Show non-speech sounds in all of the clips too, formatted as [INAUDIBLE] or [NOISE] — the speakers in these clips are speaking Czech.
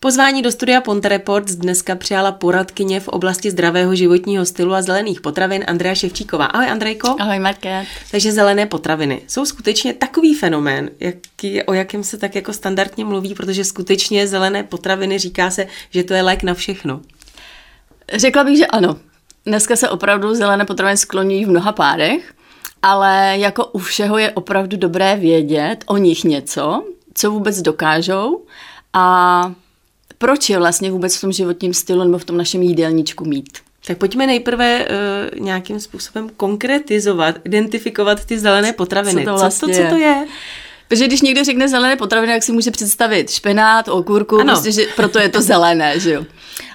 Pozvání do studia Ponte Reports dneska přijala poradkyně v oblasti zdravého životního stylu a zelených potravin Andrea Ševčíková. Ahoj Andrejko. Ahoj Marké. Takže zelené potraviny jsou skutečně takový fenomén, jaký, o jakém se tak jako standardně mluví, protože skutečně zelené potraviny říká se, že to je lék na všechno. Řekla bych, že ano. Dneska se opravdu zelené potraviny skloní v mnoha pádech, ale jako u všeho je opravdu dobré vědět o nich něco, co vůbec dokážou a proč je vlastně vůbec v tom životním stylu nebo v tom našem jídelníčku mít. Tak pojďme nejprve uh, nějakým způsobem konkretizovat, identifikovat ty zelené potraviny. Co to, vlastně co, to, co to je? Protože když někdo řekne zelené potraviny, tak si může představit špenát, okurku, ano. prostě, že proto je to zelené, [LAUGHS] že jo.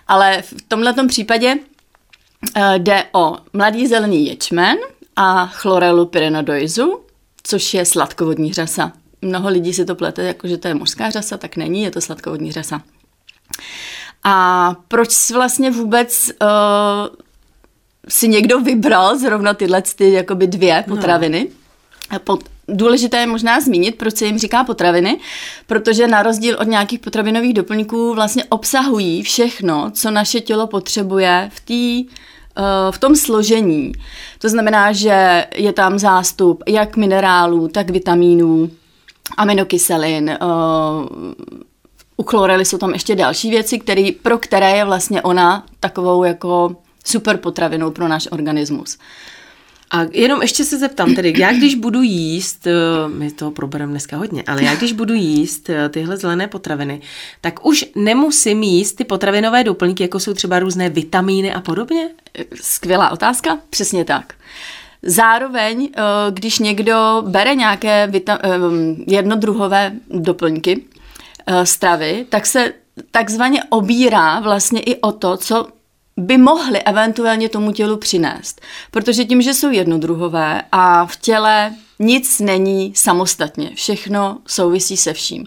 Ale v tomhle případě uh, jde o mladý zelený ječmen a chlorelu pyrenodoizu, což je sladkovodní řasa. Mnoho lidí si to plete, jako že to je mořská řasa, tak není, je to sladkovodní řasa. A proč vlastně vůbec uh, si někdo vybral zrovna tyhle ty jakoby dvě no. potraviny? No. Pot, důležité je možná zmínit, proč se jim říká potraviny, protože na rozdíl od nějakých potravinových doplňků vlastně obsahují všechno, co naše tělo potřebuje v té eh, v tom složení. To znamená, že je tam zástup jak minerálů, tak vitamínů, aminokyselin, eh, u chlorely jsou tam ještě další věci, který, pro které je vlastně ona takovou jako super potravinou pro náš organismus. A jenom ještě se zeptám, tedy já když budu jíst, eh, my to probereme dneska hodně, ale já když budu jíst eh, tyhle zelené potraviny, tak už nemusím jíst ty potravinové doplňky, jako jsou třeba různé vitamíny a podobně? Skvělá otázka, přesně tak. Zároveň, eh, když někdo bere nějaké jednodruhové doplňky, stravy, tak se takzvaně obírá vlastně i o to, co by mohly eventuálně tomu tělu přinést. Protože tím, že jsou jednodruhové a v těle nic není samostatně, všechno souvisí se vším.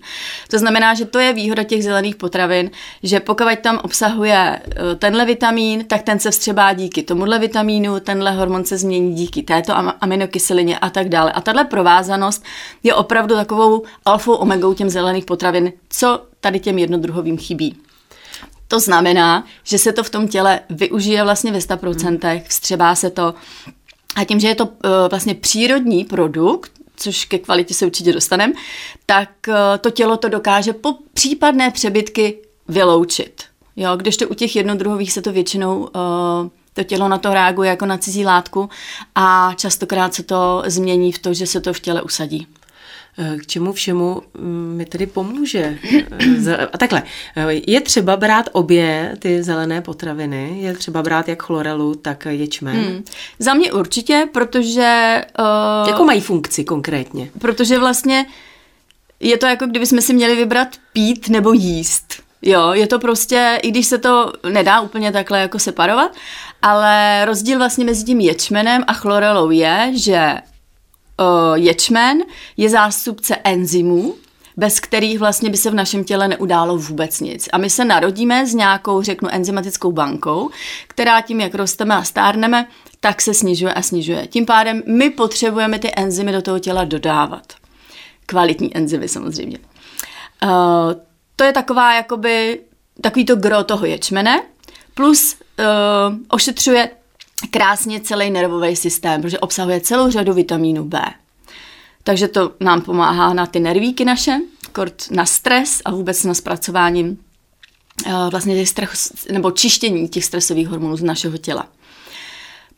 To znamená, že to je výhoda těch zelených potravin, že pokud tam obsahuje eh, tenhle vitamin, tak ten se vstřebá díky tomuhle vitamínu, tenhle hormon se změní díky této aminokyselině a tak dále. A tahle provázanost je opravdu takovou alfou omegou těm zelených potravin, co tady těm jednodruhovým chybí. To znamená, že se to v tom těle využije vlastně ve 100%, vstřebá se to a tím, že je to uh, vlastně přírodní produkt, což ke kvalitě se určitě dostaneme, tak uh, to tělo to dokáže po případné přebytky vyloučit. Jo, když to u těch jednodruhových se to většinou uh, to tělo na to reaguje jako na cizí látku a častokrát se to změní v to, že se to v těle usadí. Eh, k čemu všemu mm, mi tedy pomůže. Eh, a takhle, eh, je třeba brát obě ty zelené potraviny, je třeba brát jak chlorelu, tak ječmen. Hmm. Za mě určitě, protože... Uh, jako mají funkci konkrétně? Protože vlastně je to jako kdybychom si měli vybrat pít nebo jíst. Jo, je to prostě, i když se to nedá úplně takhle jako separovat, ale rozdíl vlastně mezi tím ječmenem a chlorelou je, že ječmen je zástupce enzymů, bez kterých vlastně by se v našem těle neudálo vůbec nic. A my se narodíme s nějakou, řeknu, enzymatickou bankou, která tím, jak rosteme a stárneme, tak se snižuje a snižuje. Tím pádem my potřebujeme ty enzymy do toho těla dodávat. Kvalitní enzymy samozřejmě. Uh, to je taková jakoby, takový to gro toho ječmene, plus uh, ošetřuje krásně celý nervový systém, protože obsahuje celou řadu vitamínu B. Takže to nám pomáhá na ty nervíky naše, kort na stres a vůbec na zpracování eh, vlastně těch stres, nebo čištění těch stresových hormonů z našeho těla.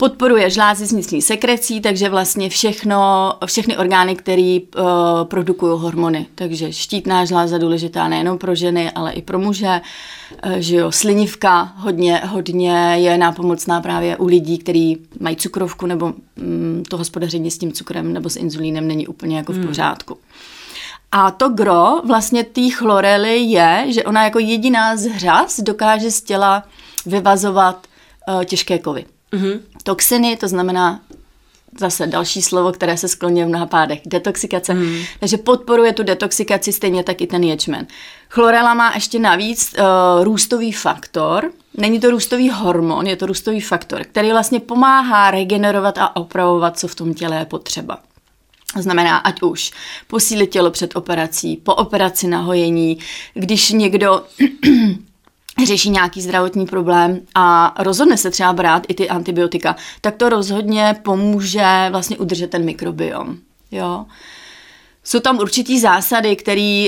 Podporuje žlázy vnitřní sekrecí, takže vlastně všechno, všechny orgány, které uh, produkují hormony. Takže štítná žláza důležitá nejenom pro ženy, ale i pro muže. Uh, že jo, slinivka hodně, hodně je nápomocná právě u lidí, kteří mají cukrovku nebo um, to hospodaření s tím cukrem nebo s inzulínem není úplně jako v hmm. pořádku. Hmm. A to gro vlastně té chlorely je, že ona jako jediná z hřas dokáže z těla vyvazovat uh, těžké kovy. Mm-hmm. Toxiny, to znamená zase další slovo, které se skloňuje v mnoha pádech, detoxikace. Mm. Takže podporuje tu detoxikaci stejně tak i ten ječmen. Chlorela má ještě navíc uh, růstový faktor. Není to růstový hormon, je to růstový faktor, který vlastně pomáhá regenerovat a opravovat, co v tom těle je potřeba. To znamená, ať už posílit tělo před operací, po operaci na hojení, když někdo řeší nějaký zdravotní problém a rozhodne se třeba brát i ty antibiotika, tak to rozhodně pomůže vlastně udržet ten mikrobiom. Jo. Jsou tam určitý zásady, které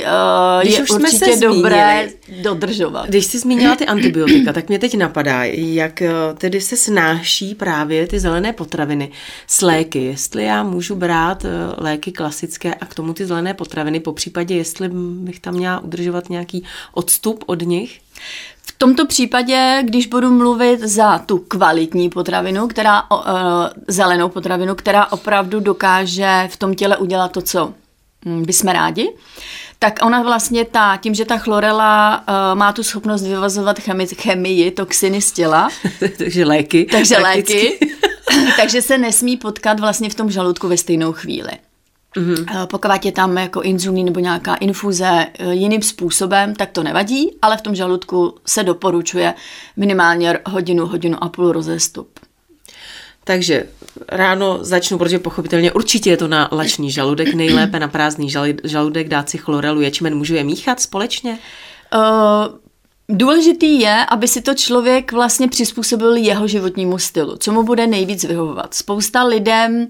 uh, je určitě dobré dodržovat. Když jsi zmínila ty [CLEARS THROAT] antibiotika, tak mě teď napadá, jak eh, tedy se snáší právě ty zelené potraviny s léky. Jestli já můžu brát eh, léky klasické a k tomu ty zelené potraviny, po případě jestli bych tam měla udržovat nějaký odstup od nich? V tomto případě, když budu mluvit za tu kvalitní potravinu, která, uh, zelenou potravinu, která opravdu dokáže v tom těle udělat to, co hm, bychom rádi, tak ona vlastně ta, tím, že ta chlorela uh, má tu schopnost vyvazovat chemii, chemii toxiny z těla. [LAUGHS] takže léky. Takže prakticky. léky. [LAUGHS] takže se nesmí potkat vlastně v tom žaludku ve stejnou chvíli. Mm-hmm. Pokud je tam jako inzulín nebo nějaká infuze eh, jiným způsobem, tak to nevadí, ale v tom žaludku se doporučuje minimálně hodinu, hodinu a půl rozestup. Takže ráno začnu, protože pochopitelně určitě je to na lačný žaludek, nejlépe na prázdný žaludek dát si chlorelu, ječmen, můžu je míchat společně? Uh, Důležitý je, aby si to člověk vlastně přizpůsobil jeho životnímu stylu, co mu bude nejvíc vyhovovat. Spousta lidem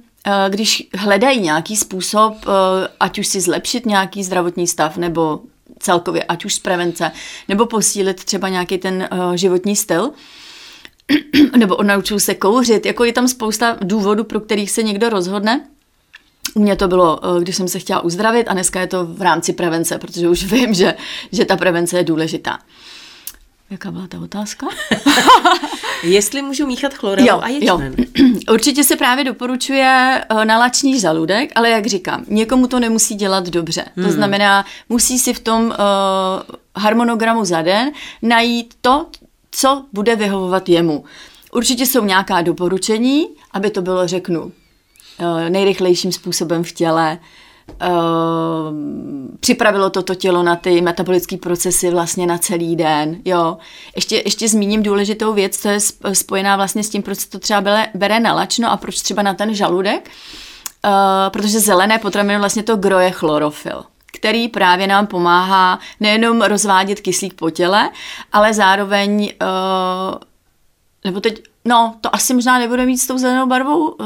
když hledají nějaký způsob, eh, ať už si zlepšit nějaký zdravotní stav, nebo celkově, ať už z prevence, nebo posílit třeba nějaký ten eh, životní styl, [CLEARS THROAT] nebo naučil se kouřit, jako je tam spousta důvodů, pro kterých se někdo rozhodne. U mě to bylo, když jsem se chtěla uzdravit a dneska je to v rámci prevence, protože už [LAUGHS] vím, že, že ta prevence je důležitá. Jaká byla ta otázka? [LAUGHS] Jestli můžu míchat chlorelu jo, a ječmen. Jo. [CLEARS THROAT] Určitě se právě doporučuje eh, nalační žaludek, ale jak říkám, někomu to nemusí dělat dobře. Hmm. To znamená, musí si v tom uh, harmonogramu za den najít to, co bude vyhovovat jemu. Určitě jsou nějaká doporučení, aby to bylo, řeknu, uh, nejrychlejším způsobem v těle, Uh, připravilo toto tělo na ty metabolické procesy vlastně na celý den, jo. Ještě, ještě zmíním důležitou věc, co je spojená vlastně s tím, proč to třeba bere, bere na lačno a proč třeba na ten žaludek, uh, protože zelené potraviny vlastně to groje chlorofil který právě nám pomáhá nejenom rozvádět kyslík po těle, ale zároveň, uh, nebo teď, no, to asi možná nebude mít s tou zelenou barvou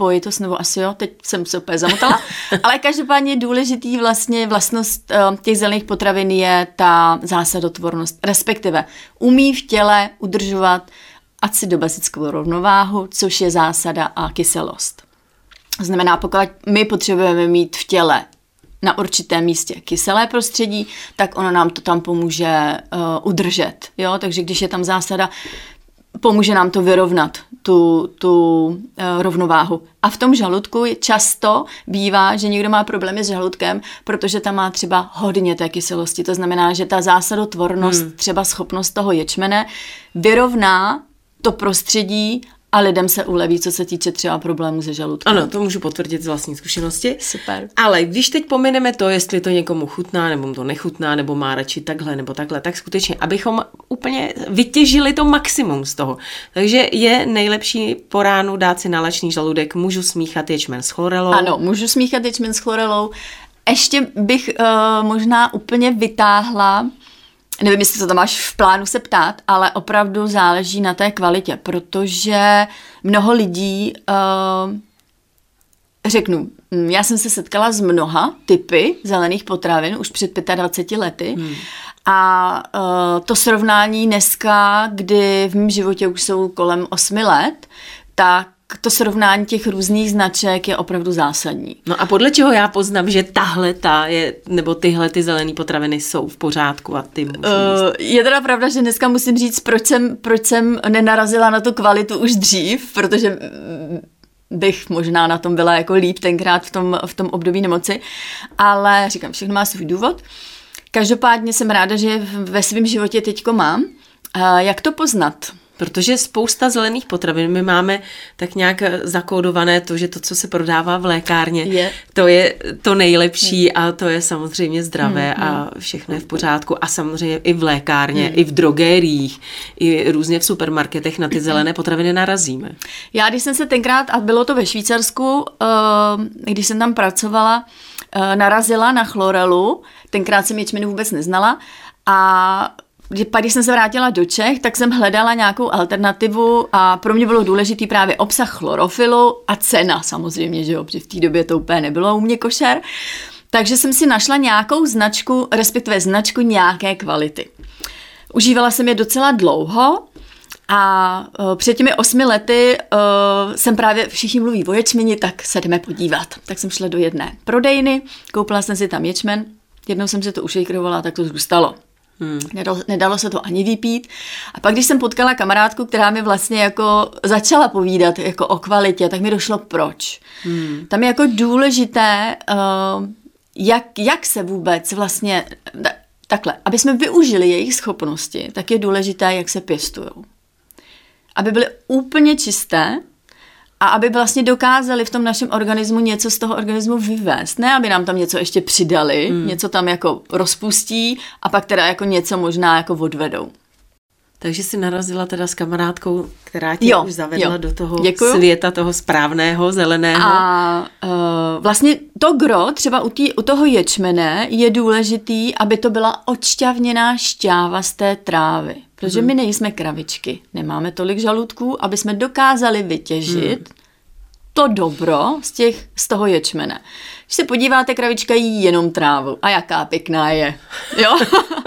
spojitost, nebo asi jo, teď jsem se úplně zamotala, [LAUGHS] ale každopádně důležitý vlastně vlastnost uh, těch zelených potravin je ta zásadotvornost, respektive umí v těle udržovat acidobazickou rovnováhu, což je zásada a kyselost. To znamená, pokud my potřebujeme mít v těle na určitém místě kyselé prostředí, tak ono nám to tam pomůže uh, udržet. Jo? Takže když je tam zásada pomůže nám to vyrovnat, tu, tu uh, rovnováhu. A v tom žaludku často bývá, že někdo má problémy s žaludkem, protože tam má třeba hodně té kyselosti. To znamená, že ta zásadotvornost, hmm. třeba schopnost toho ječmene, vyrovná to prostředí a lidem se uleví, co se týče třeba problémů se žaludkem. Ano, to můžu potvrdit z vlastní zkušenosti. Super. Ale když teď pomineme to, jestli to někomu chutná, nebo mu to nechutná, nebo má radši takhle, nebo takhle, tak skutečně, abychom úplně vytěžili to maximum z toho. Takže je nejlepší po ránu dát si nalačný žaludek, můžu smíchat ječmen s chlorelou. Ano, můžu smíchat ječmen s chlorelou. Ještě bych uh, možná úplně vytáhla nevím, jestli to tam máš v plánu se ptát, ale opravdu záleží na té kvalitě, protože mnoho lidí, uh, řeknu, hm, já jsem se setkala s mnoha typy zelených potravin už před 25 lety hmm. a uh, to srovnání dneska, kdy v mém životě už jsou kolem 8 let, tak to srovnání těch různých značek je opravdu zásadní. No a podle čeho já poznám, že tahle ta je, nebo tyhle ty zelené potraviny jsou v pořádku a ty uh, Je teda pravda, že dneska musím říct, proč jsem, proč jsem nenarazila na tu kvalitu už dřív, protože bych možná na tom byla jako líp tenkrát v tom, v tom období nemoci, ale říkám, všechno má svůj důvod. Každopádně jsem ráda, že ve svém životě teďko mám. Uh, jak to poznat? Protože spousta zelených potravin, my máme tak nějak zakódované to, že to, co se prodává v lékárně, je. to je to nejlepší hmm. a to je samozřejmě zdravé hmm. a hmm. všechno je v pořádku. A samozřejmě i v lékárně, hmm. i v drogériích, i různě v supermarketech na ty zelené potraviny narazíme. Já, když jsem se tenkrát, a bylo to ve Švýcarsku, eh, když jsem tam pracovala, eh, narazila na chlorelu, tenkrát jsem ječmenu vůbec neznala a pak, když jsem se vrátila do Čech, tak jsem hledala nějakou alternativu a pro mě bylo důležitý právě obsah chlorofilu a cena samozřejmě, že jo, protože v té době to úplně nebylo u mě košer. Takže jsem si našla nějakou značku, respektive značku nějaké kvality. Užívala jsem je docela dlouho a uh, před těmi osmi lety uh, jsem právě, všichni mluví o ječmeni, tak se jdeme podívat. Tak jsem šla do jedné prodejny, koupila jsem si tam ječmen, jednou jsem se to ušejkrovala, tak to zůstalo. Hmm. Nedalo, nedalo se to ani vypít. A pak, když jsem potkala kamarádku, která mi vlastně jako začala povídat jako o kvalitě, tak mi došlo proč. Hmm. Tam je jako důležité, uh, jak, jak se vůbec vlastně, takhle, aby jsme využili jejich schopnosti, tak je důležité, jak se pěstují. Aby byly úplně čisté, a aby vlastně dokázali v tom našem organismu něco z toho organismu vyvést. Ne, aby nám tam něco ještě přidali, hmm. něco tam jako rozpustí a pak teda jako něco možná jako odvedou. Takže si narazila teda s kamarádkou, která tě jo, už zavedla jo. do toho Děkuju. světa toho správného, zeleného. A uh, vlastně to gro, třeba u, tý, u toho ječmene, je důležitý, aby to byla odšťavněná šťáva z té trávy. Protože hmm. my nejsme kravičky, nemáme tolik žaludků, aby jsme dokázali vytěžit hmm. To dobro z, těch, z toho ječmene. Když se podíváte, kravička jí jenom trávu. A jaká pěkná je. Jo?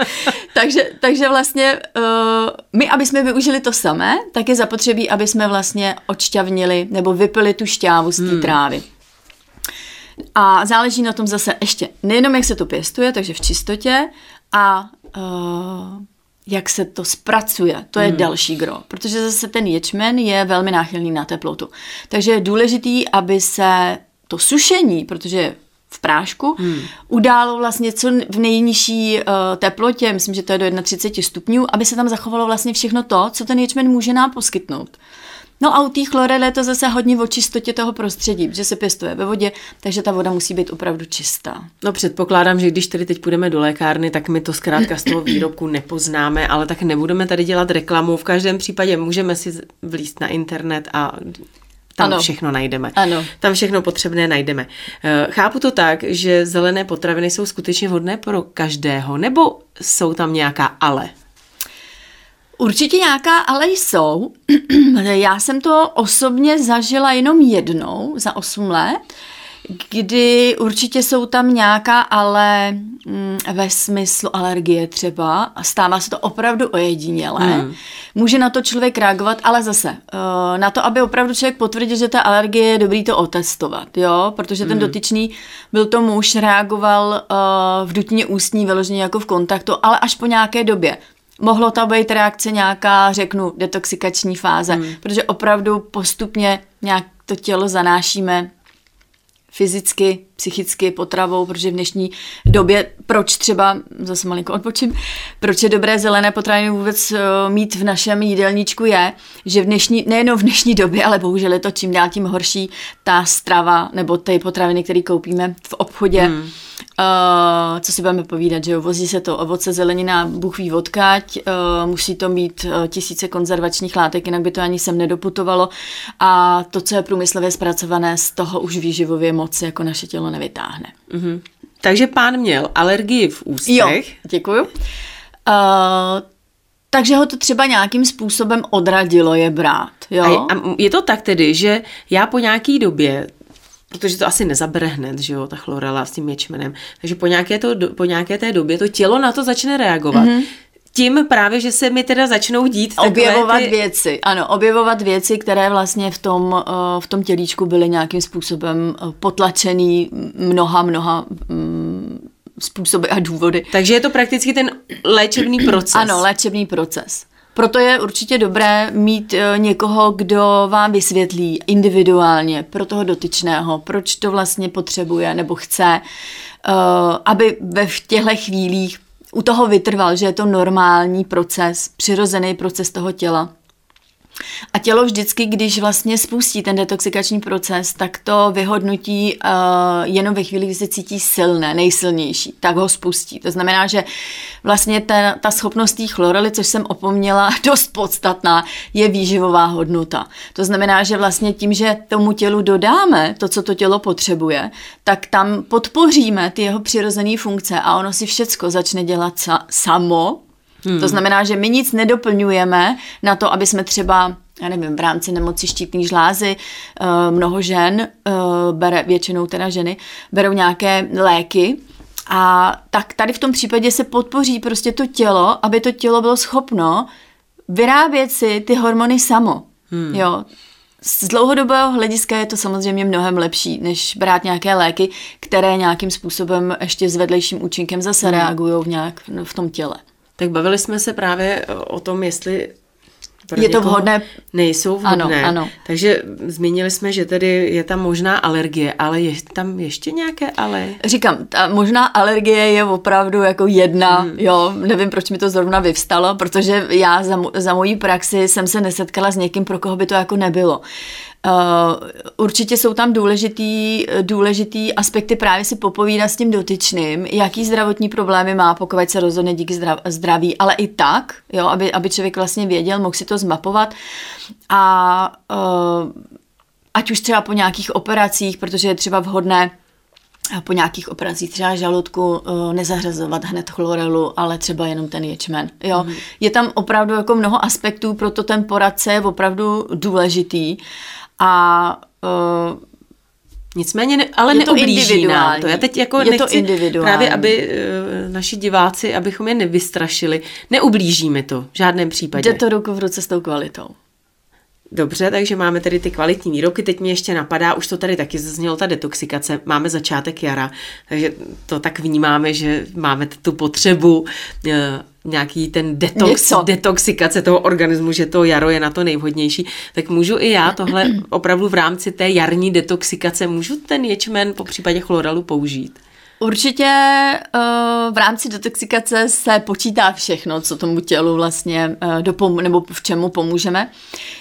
[LAUGHS] takže, takže vlastně uh, my, aby jsme využili to samé, tak je zapotřebí, aby jsme vlastně odšťavnili nebo vypili tu šťávu z té hmm. trávy. A záleží na tom zase ještě nejenom, jak se to pěstuje, takže v čistotě a uh, jak se to zpracuje. To je hmm. další gro, protože zase ten ječmen je velmi náchylný na teplotu. Takže je důležitý, aby se to sušení, protože v prášku, hmm. událo vlastně co v nejnižší uh, teplotě, myslím, že to je do 31 stupňů, aby se tam zachovalo vlastně všechno to, co ten ječmen může nám poskytnout. No a u té chlorely je to zase hodně o čistotě toho prostředí, že se pěstuje ve vodě, takže ta voda musí být opravdu čistá. No předpokládám, že když tedy teď půjdeme do lékárny, tak my to zkrátka z toho výrobku nepoznáme, ale tak nebudeme tady dělat reklamu. V každém případě můžeme si vlíst na internet a tam ano. všechno najdeme. Ano. Tam všechno potřebné najdeme. Eh, chápu to tak, že zelené potraviny jsou skutečně vhodné pro každého, nebo jsou tam nějaká ale? Určitě nějaká ale jsou. [CLEARS THROAT] Já jsem to osobně zažila jenom jednou za 8 let, kdy určitě jsou tam nějaká ale mm, ve smyslu alergie třeba. Stává se to opravdu ojediněle. Hmm. Může na to člověk reagovat, ale zase uh, na to, aby opravdu člověk potvrdil, že ta alergie je dobrý to otestovat, jo, protože ten hmm. dotyčný byl to muž, reagoval uh, v dutině ústní vyloženě jako v kontaktu, ale až po nějaké době. Mohlo to být reakce nějaká, řeknu, detoxikační fáze, hmm. protože opravdu postupně nějak to tělo zanášíme fyzicky, psychicky, potravou, protože v dnešní době, proč třeba, zase malinko odpočím, proč je dobré zelené potraviny vůbec uh, mít v našem jídelníčku je, že v dnešní, nejenom v dnešní době, ale bohužel je to čím dál tím horší, ta strava nebo ty potraviny, které koupíme v obchodě, hmm Uh, co si budeme povídat, že jo, vozí se to ovoce, zelenina, bůh ví odkáť, uh, musí to mít uh, tisíce konzervačních látek, jinak by to ani sem nedoputovalo a to, co je průmyslově zpracované, z toho už výživově moc jako naše tělo nevytáhne. Mm-hmm. Takže pán měl alergii v ústech. Jo, děkuju. Uh, takže ho to třeba nějakým způsobem odradilo je brát. Jo? A, a je to tak tedy, že já po nějaký době protože to asi nezabere hned, že jo, ta chlorela s tím ječmenem. Takže po nějaké, to, po nějaké té době to tělo na to začne reagovat. Mm-hmm. Tím právě, že se mi teda začnou dít Objevovat ty... věci, ano, objevovat věci, které vlastně v tom, eh, v tom tělíčku byly nějakým způsobem eh, potlačený mnoha, mnoha mm, způsoby a důvody. Takže je to prakticky ten léčebný proces. Ano, léčebný proces. Proto je určitě dobré mít eh, někoho, kdo vám vysvětlí individuálně pro toho dotyčného, proč to vlastně potřebuje nebo chce, eh, aby ve těchto chvílích u toho vytrval, že je to normální proces, přirozený proces toho těla A tělo vždycky, když vlastně spustí ten detoxikační proces, tak to vyhodnotí uh, jenom ve chvíli, kdy se cítí silné, nejsilnější, tak ho spustí. To znamená, že vlastně ta, ta schopnost té chlorely, což jsem opomněla, [LAUGHS] dost podstatná, je výživová hodnota. To znamená, že vlastně tím, že tomu tělu dodáme to, co to tělo potřebuje, tak tam podpoříme ty jeho přirozené funkce a ono si všecko začne dělat sa- samo, Hmm. To znamená, že my nic nedoplňujeme na to, aby jsme třeba já nevím, v rámci nemoci štítní žlázy uh, mnoho žen, uh, bere, většinou teda ženy, berou nějaké léky, a tak tady v tom případě se podpoří prostě to tělo, aby to tělo bylo schopno vyrábět si ty hormony samo. Hmm. Jo. Z dlouhodobého hlediska je to samozřejmě mnohem lepší, než brát nějaké léky, které nějakým způsobem ještě s vedlejším účinkem zase hmm. reagují v, nějak v tom těle. Tak bavili jsme se právě o tom, jestli pro je to vhodné? Nejsou vhodné. Ano, ano. Takže zmínili jsme, že tedy je tam možná alergie, ale je tam ještě nějaké ale? Říkám, ta možná alergie je opravdu jako jedna, hmm. jo, nevím, proč mi to zrovna vyvstalo, protože já za, za mojí praxi jsem se nesetkala s někým, pro koho by to jako nebylo. Uh, určitě jsou tam důležitý, důležitý aspekty právě si popovídat s tím dotyčným, jaký zdravotní problémy má, pokud se rozhodne díky zdraví, ale i tak, jo, aby, aby člověk vlastně věděl, mohl si to zmapovat a uh, ať už třeba po nějakých operacích, protože je třeba vhodné po nějakých operacích třeba žaludku uh, nezařazovat hned chlorelu, ale třeba jenom ten ječmen. Jo? Mm. Je tam opravdu jako mnoho aspektů, proto ten poradce je opravdu důležitý a uh, Nicméně, ne, ale je neoblíží nám to. Já teď jako je nechci to právě, aby uh, naši diváci, abychom je nevystrašili, neublížíme to v žádném případě. Jde to ruku v ruce s tou kvalitou. Dobře, takže máme tady ty kvalitní výroky. Teď mi ještě napadá, už to tady taky zaznělo, ta detoxikace. Máme začátek jara, takže to tak vnímáme, že máme tu potřebu eh, nějaký ten detox, detoxikace toho organismu, že to jaro je na to nejvhodnější, tak můžu i já tohle [CLEARS THROAT] opravdu v rámci té jarní detoxikace, můžu ten ječmen po případě chloralu použít? Určitě uh, v rámci detoxikace se počítá všechno, co tomu tělu vlastně uh, dopom- nebo v čemu pomůžeme.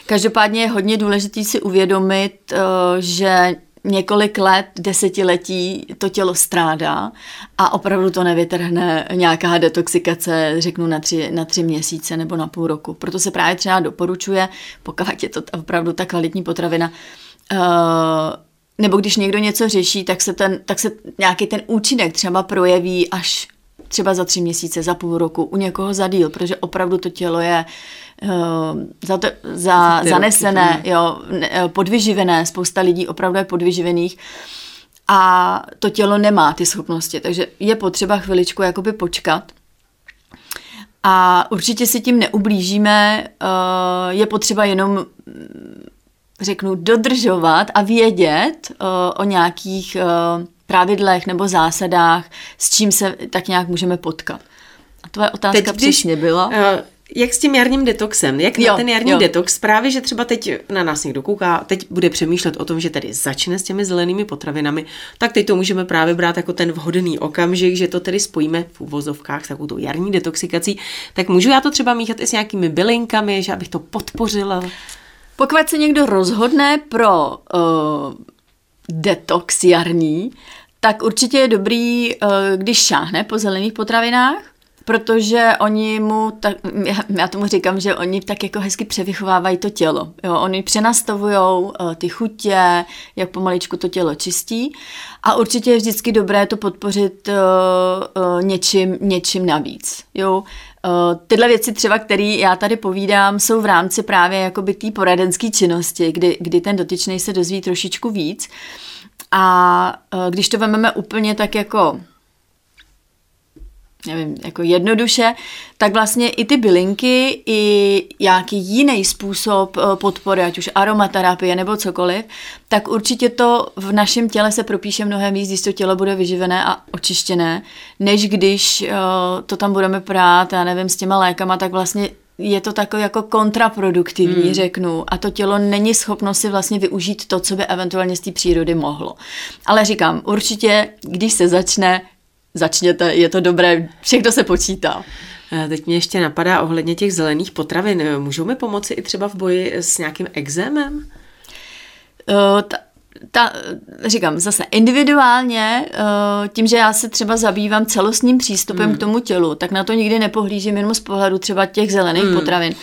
Každopádně je hodně důležité si uvědomit, uh, že několik let, desetiletí to tělo strádá a opravdu to nevytrhne nějaká detoxikace, řeknu na tři, na tři měsíce nebo na půl roku. Proto se právě třeba doporučuje, pokud je to opravdu ta kvalitní potravina, uh, nebo když někdo něco řeší, tak se, ten, tak se nějaký ten účinek třeba projeví až třeba za tři měsíce, za půl roku, u někoho za díl, protože opravdu to tělo je uh, za to, za, zanesené, jo, eh, podvyživené, spousta lidí opravdu je podvyživených. A to tělo nemá ty schopnosti, takže je potřeba chviličku jakoby počkat. A určitě si tím neublížíme, uh, je potřeba jenom řeknu, dodržovat a vědět uh, o nějakých uh, pravidlech nebo zásadách, s čím se tak nějak můžeme potkat. A tvoje otázka Teď, když, přesně byla? Uh, jak s tím jarním detoxem? Jak jo, na ten jarní jo. detox? Právě, že třeba teď na nás někdo kouká, teď bude přemýšlet o tom, že tedy začne s těmi zelenými potravinami, tak teď to můžeme právě brát jako ten vhodný okamžik, že to tedy spojíme v uvozovkách s takovou tou jarní detoxikací. Tak můžu já to třeba míchat i s nějakými bylinkami, že abych to podpořila? Pokud se někdo rozhodne pro uh, detox jarní, tak určitě je dobrý, uh, když šáhne po zelených potravinách, protože oni mu, tak, já, já tomu říkám, že oni tak jako hezky převychovávají to tělo. Jo, oni přenastavují uh, ty chutě, jak pomaličku to tělo čistí a určitě je vždycky dobré to podpořit uh, uh, něčím, něčím navíc. Jo, tyhle věci třeba, které já tady povídám, jsou v rámci právě jakoby té poradenské činnosti, kdy, kdy ten dotyčný se dozví trošičku víc. A uh, když to vezmeme úplně tak jako nevím, jako jednoduše, tak vlastně i ty bylinky, i nějaký jiný způsob eh, podpory, ať už aromaterapie nebo cokoliv, tak určitě to v našem těle se propíše mnohem víc, když to tělo bude vyživené a očištěné, než když uh, to tam budeme prát, já nevím, s těma lékama, tak vlastně je to takové jako kontraproduktivní, hmm. řeknu, a to tělo není schopno si vlastně využít to, co by eventuálně z té přírody mohlo. Ale říkám, určitě, když se začne, začněte, je to dobré, všechno se počítá. Teď mě ještě napadá ohledně těch zelených potravin. Můžou mi pomoci i třeba v boji s nějakým exémem? Uh, ta, ta, říkám, zase individuálně, tím, že já se třeba zabývám celostním přístupem hmm. k tomu tělu, tak na to nikdy nepohlížím jenom z pohledu třeba těch zelených hmm. potravin.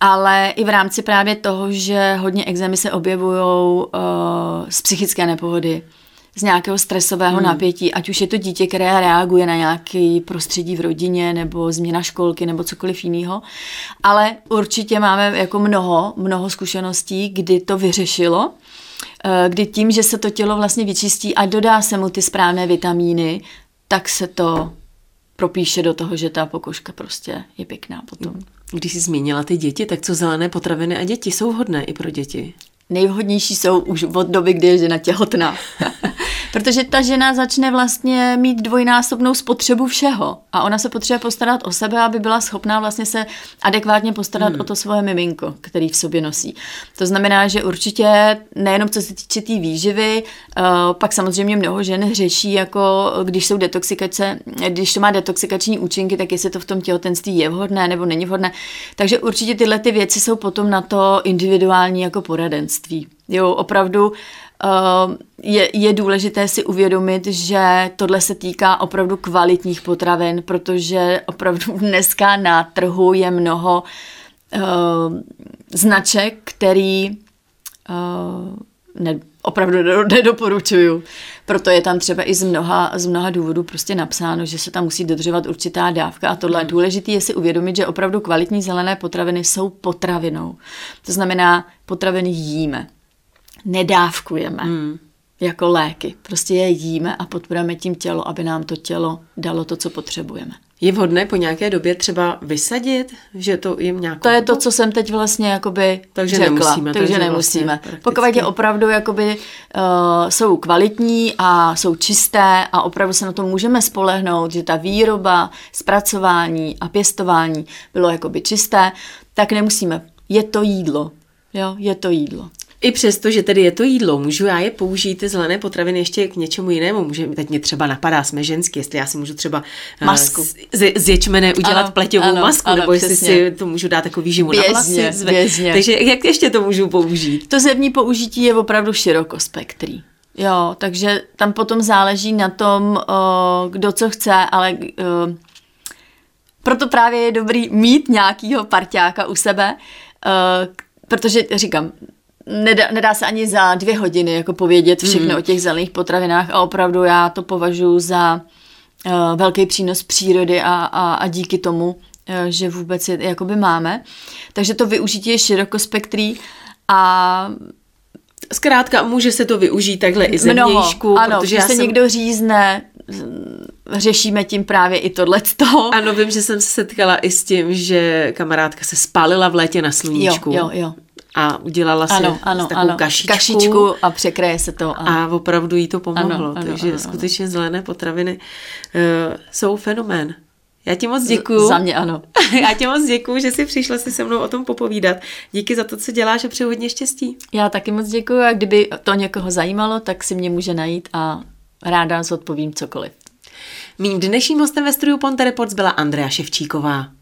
Ale i v rámci právě toho, že hodně exémy se objevují uh, z psychické nepohody, z nějakého stresového hmm. napětí, ať už je to dítě, které reaguje na nějaký prostředí v rodině nebo změna školky nebo cokoliv jiného. Ale určitě máme jako mnoho, mnoho zkušeností, kdy to vyřešilo, eh, kdy tím, že se to tělo vlastně vyčistí a dodá se mu ty správné vitamíny, tak se to propíše do toho, že ta pokožka prostě je pěkná potom. Když jsi zmínila ty děti, tak co zelené potraviny a děti jsou vhodné i pro děti? Nejvhodnější jsou už od doby, kdy je žena těhotná. [LAUGHS] Protože ta žena začne vlastně mít dvojnásobnou spotřebu všeho a ona se potřebuje postarat o sebe, aby byla schopná vlastně se adekvátně postarat hmm. o to svoje miminko, který v sobě nosí. To znamená, že určitě nejenom co se týče té tý výživy, uh, pak samozřejmě mnoho žen řeší, jako když jsou detoxikace, když to má detoxikační účinky, tak jestli to v tom těhotenství je vhodné nebo není vhodné. Takže určitě tyhle ty věci jsou potom na to individuální jako poradenství. Jo, opravdu Ehm, je, je důležité si uvědomit, že tohle se týká opravdu kvalitních potravin, protože opravdu [LAUGHS] dneska na trhu je mnoho uh, značek, který uh, ne, opravdu [LAUGHS] nedoporučuju. Proto je tam třeba i z mnoha, z mnoha důvodů prostě napsáno, že se tam musí dodržovat určitá dávka a tohle. Hmm. Důležité je si uvědomit, že opravdu kvalitní zelené potraviny jsou potravinou. To znamená, potraviny jíme nedávkujeme hmm. jako léky. Prostě je jíme a podporujeme tím tělo, aby nám to tělo dalo to, co potřebujeme. Je vhodné po nějaké době třeba vysadit, že to jim nějakou... To je to, co jsem teď vlastně jakoby takže řekla. Nemusíme, takže, takže nemusíme. Vlastně Pokud je opravdu jakoby uh, jsou kvalitní a jsou čisté a opravdu se na to můžeme spolehnout, že ta výroba, zpracování a pěstování bylo jakoby čisté, tak nemusíme. Je to jídlo. Jo, je to jídlo. I přesto, že tedy je to jídlo, můžu já je použít, ty zelené potraviny, ještě k něčemu jinému. Může, teď mě třeba napadá, jsme ženský, jestli já si můžu třeba eh, masku. Z, z ječmene udělat ano, pleťovou ano, masku, ano, nebo jestli přesně. si to můžu dát takový žimu běžně, na vlasy. Zve. Běžně. Takže jak ještě to můžu použít? To zemní použití je opravdu širokospektrý. Jo, takže tam potom záleží na tom, kdo co chce, ale proto právě je dobrý mít nějakýho parťáka u sebe, protože říkám, nedá, nedá se ani za dvě hodiny jako povědět všechno mm. o těch zelených potravinách a opravdu já to považuji za uh, velký přínos přírody a, a, a díky tomu, uh, že vůbec je jakoby máme. Takže to využití je širokospektrý a Zkrátka může se to využít takhle i zevnějšku. Mnoho, ano, protože se jsem... někdo řízne, řešíme tím právě i tohleto. Ano, vím, že jsem se setkala i s tím, že kamarádka se spálila v létě na sluníčku. Jo, jo, jo a udělala si ano, ano, takovou ano. kašičku. kašičku a překreje se to. Ano. A opravdu jí to pomohlo. Ano, ano, takže ano, skutečně ano. zelené potraviny uh, jsou fenomén. Já ti moc děkuju. Za mě ano. [LAUGHS] Já ti moc děkuju, že jsi přišla si se mnou o tom popovídat. Díky za to, co děláš a přeju hodně štěstí. Já taky moc děkuju a kdyby to někoho zajímalo, tak si mě může najít a ráda zodpovím cokoliv. Mým dnešním hostem ve studiu Ponte Reports byla Andrea Ševčíková.